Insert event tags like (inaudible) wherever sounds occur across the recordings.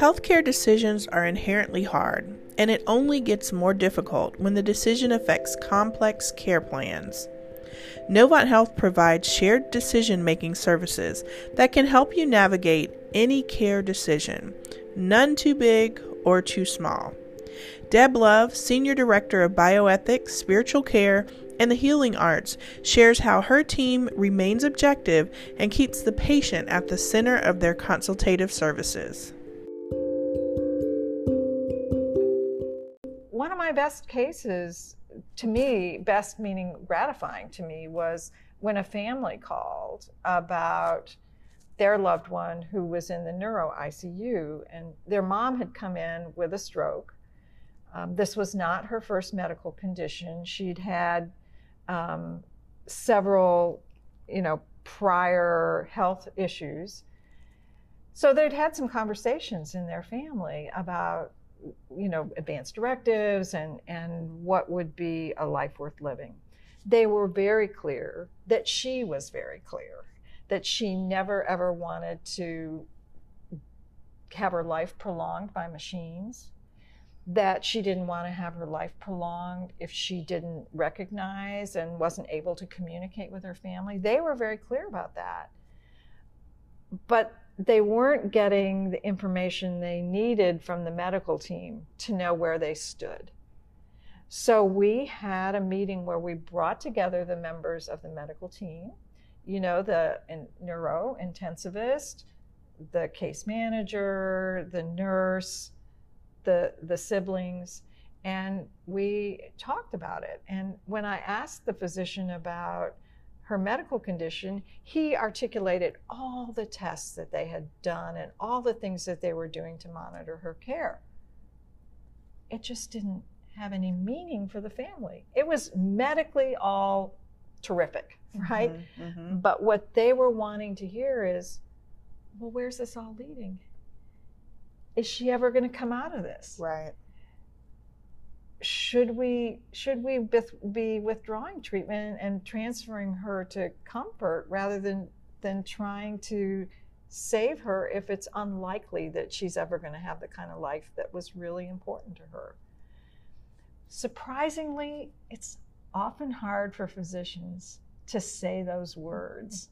Healthcare decisions are inherently hard, and it only gets more difficult when the decision affects complex care plans. Novant Health provides shared decision making services that can help you navigate any care decision, none too big or too small. Deb Love, Senior Director of Bioethics, Spiritual Care, and the Healing Arts, shares how her team remains objective and keeps the patient at the center of their consultative services. My best cases, to me, best meaning gratifying to me, was when a family called about their loved one who was in the neuro ICU, and their mom had come in with a stroke um, this was not her first medical condition. She'd had um, several, you know, prior health issues. So they'd had some conversations in their family about, you know, advanced directives and, and what would be a life worth living. They were very clear that she was very clear that she never ever wanted to have her life prolonged by machines that she didn't want to have her life prolonged if she didn't recognize and wasn't able to communicate with her family. They were very clear about that. But they weren't getting the information they needed from the medical team to know where they stood. So we had a meeting where we brought together the members of the medical team, you know, the neuro intensivist, the case manager, the nurse, the the siblings and we talked about it and when i asked the physician about her medical condition he articulated all the tests that they had done and all the things that they were doing to monitor her care it just didn't have any meaning for the family it was medically all terrific right mm-hmm, mm-hmm. but what they were wanting to hear is well where's this all leading is she ever going to come out of this? Right. Should we should we be withdrawing treatment and transferring her to comfort rather than than trying to save her if it's unlikely that she's ever going to have the kind of life that was really important to her? Surprisingly, it's often hard for physicians to say those words.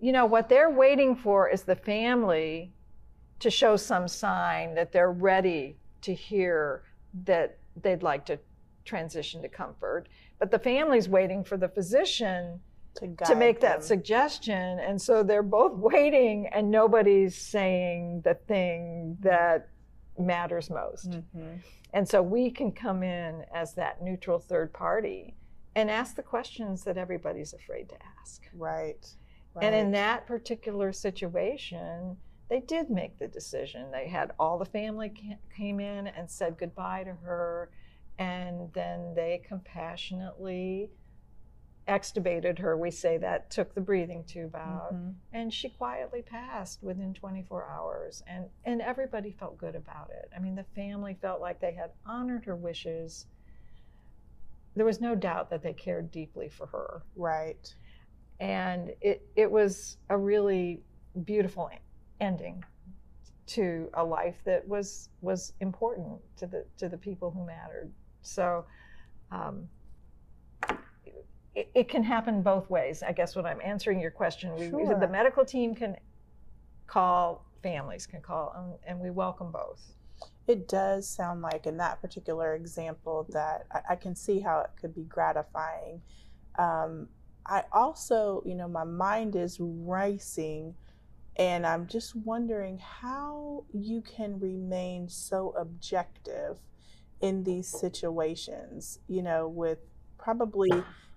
you know, what they're waiting for is the family to show some sign that they're ready to hear that they'd like to transition to comfort. But the family's waiting for the physician to, to make them. that suggestion. And so they're both waiting, and nobody's saying the thing that matters most. Mm-hmm. And so we can come in as that neutral third party and ask the questions that everybody's afraid to ask. Right. right. And in that particular situation, they did make the decision. They had all the family came in and said goodbye to her, and then they compassionately extubated her. We say that, took the breathing tube out, mm-hmm. and she quietly passed within 24 hours. And, and everybody felt good about it. I mean, the family felt like they had honored her wishes. There was no doubt that they cared deeply for her. Right. And it, it was a really beautiful ending to a life that was was important to the to the people who mattered. So um, it, it, can happen both ways. I guess when I'm answering your question, we, sure. the medical team can call, families can call, and, and, we welcome both. It does sound like in that particular example that I, I can see how it could be gratifying. Um, I also, you know, my mind is racing and I'm just wondering how you can remain so objective in these situations, you know, with probably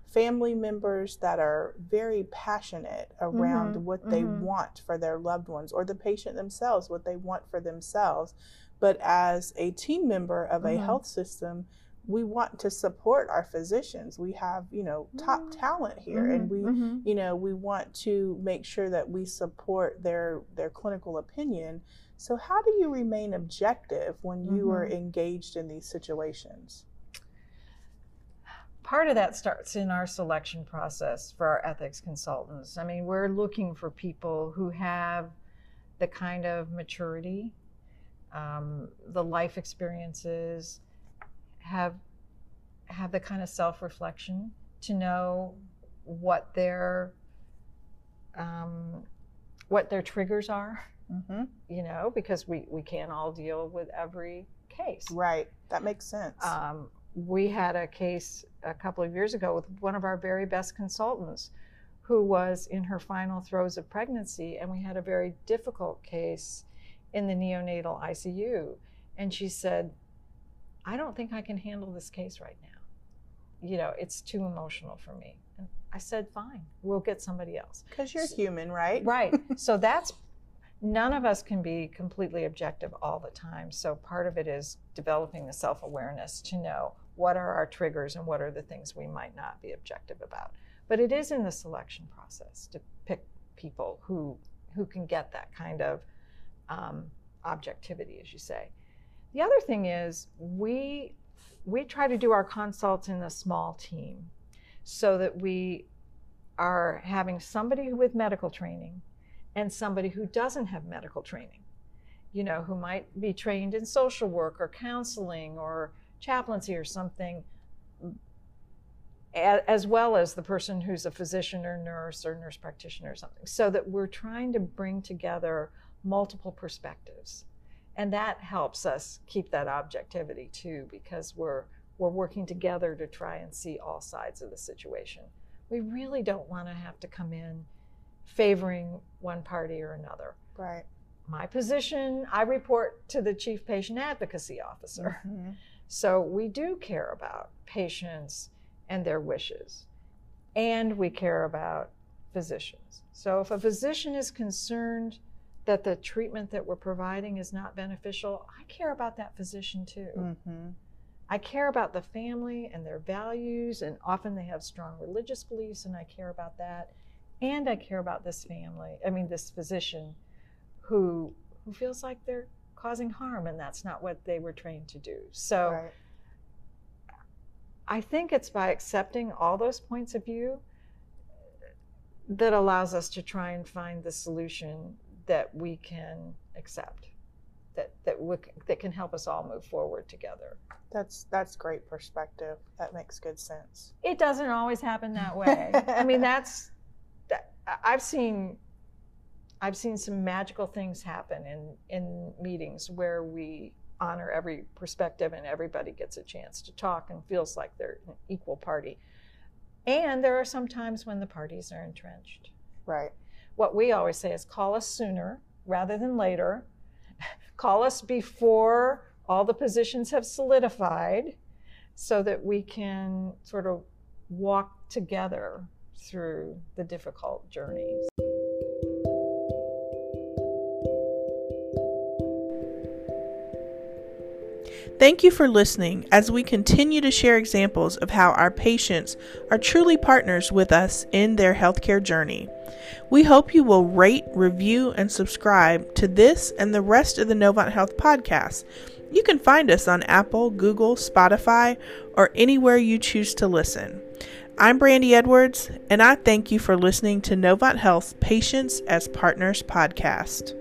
family members that are very passionate around mm-hmm, what they mm-hmm. want for their loved ones or the patient themselves, what they want for themselves. But as a team member of mm-hmm. a health system, we want to support our physicians. We have, you know, top mm-hmm. talent here mm-hmm, and we, mm-hmm. you know, we want to make sure that we support their their clinical opinion. So how do you remain objective when you are mm-hmm. engaged in these situations? Part of that starts in our selection process for our ethics consultants. I mean, we're looking for people who have the kind of maturity um, the life experiences, have have the kind of self reflection to know what their um, what their triggers are. Mm-hmm. You know, because we we can't all deal with every case. Right. That makes sense. Um, we had a case a couple of years ago with one of our very best consultants who was in her final throes of pregnancy, and we had a very difficult case in the neonatal ICU. And she said, I don't think I can handle this case right now. You know, it's too emotional for me. And I said, fine, we'll get somebody else. Because you're human, right? Right. (laughs) so that's none of us can be completely objective all the time. So part of it is developing the self awareness to know what are our triggers and what are the things we might not be objective about. But it is in the selection process to pick people who who can get that kind of um, objectivity, as you say. The other thing is we we try to do our consults in a small team so that we are having somebody with medical training and somebody who doesn't have medical training, you know, who might be trained in social work or counseling or chaplaincy or something, as well as the person who's a physician or nurse or nurse practitioner or something, so that we're trying to bring together multiple perspectives. And that helps us keep that objectivity too, because we're we're working together to try and see all sides of the situation. We really don't want to have to come in favoring one party or another. Right. My position, I report to the chief patient advocacy officer. Mm-hmm. So we do care about patients and their wishes, and we care about physicians. So if a physician is concerned that the treatment that we're providing is not beneficial, I care about that physician too. Mm-hmm. I care about the family and their values, and often they have strong religious beliefs, and I care about that. And I care about this family, I mean, this physician who, who feels like they're causing harm, and that's not what they were trained to do. So Right. I think it's by accepting all those points of view that allows us to try and find the solution that we can accept, that, that, we, that can help us all move forward together. That's that's great perspective. That makes good sense. It doesn't always happen that way. I mean, that's that, I've seen I've seen some magical things happen in in meetings where we honor every perspective and everybody gets a chance to talk and feels like they're an equal party. And there are some times when the parties are entrenched. Right. What we always say is call us sooner rather than later. (laughs) Call us before all the positions have solidified so that we can sort of walk together through the difficult journeys. Thank you for listening as we continue to share examples of how our patients are truly partners with us in their healthcare journey. We hope you will rate, review, and subscribe to this and the rest of the Novant Health podcast. You can find us on Apple, Google, Spotify, or anywhere you choose to listen. I'm Brandy Edwards, and I thank you for listening to Novant Health Patients as Partners podcast.